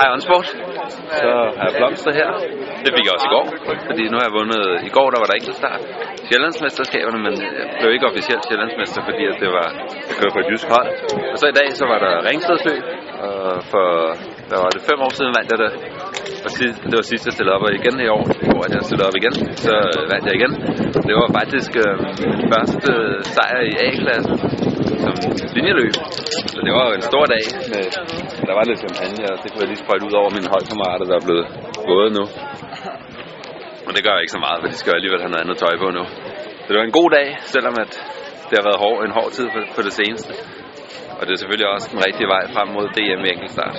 Hej Onsport. Så har jeg blomster her. Det fik jeg også i går, fordi nu har jeg vundet... I går der var der ikke start. Sjællandsmesterskaberne, men øh, jeg blev ikke officielt Sjællandsmester, fordi at det var... Jeg kørte på et jysk hold. Og så i dag, så var der Ringstedsløb, og for... Hvad var det? Fem år siden vandt jeg det. Og sidst, det var sidst, jeg stillede op, og igen i år, hvor jeg stillede op igen, så vandt jeg igen. Det var faktisk øh, min første sejr i A-klassen som linjeløb. Så det var jo en stor dag. Med, der var lidt champagne, og det kunne jeg lige sprøjte ud over mine holdkammerater, der er blevet våde nu. Men det gør ikke så meget, for de skal jo alligevel have noget andet tøj på nu. Så det var en god dag, selvom at det har været hård, en hård tid for, for det seneste. Og det er selvfølgelig også den rigtige vej frem mod DM i enkeltstart.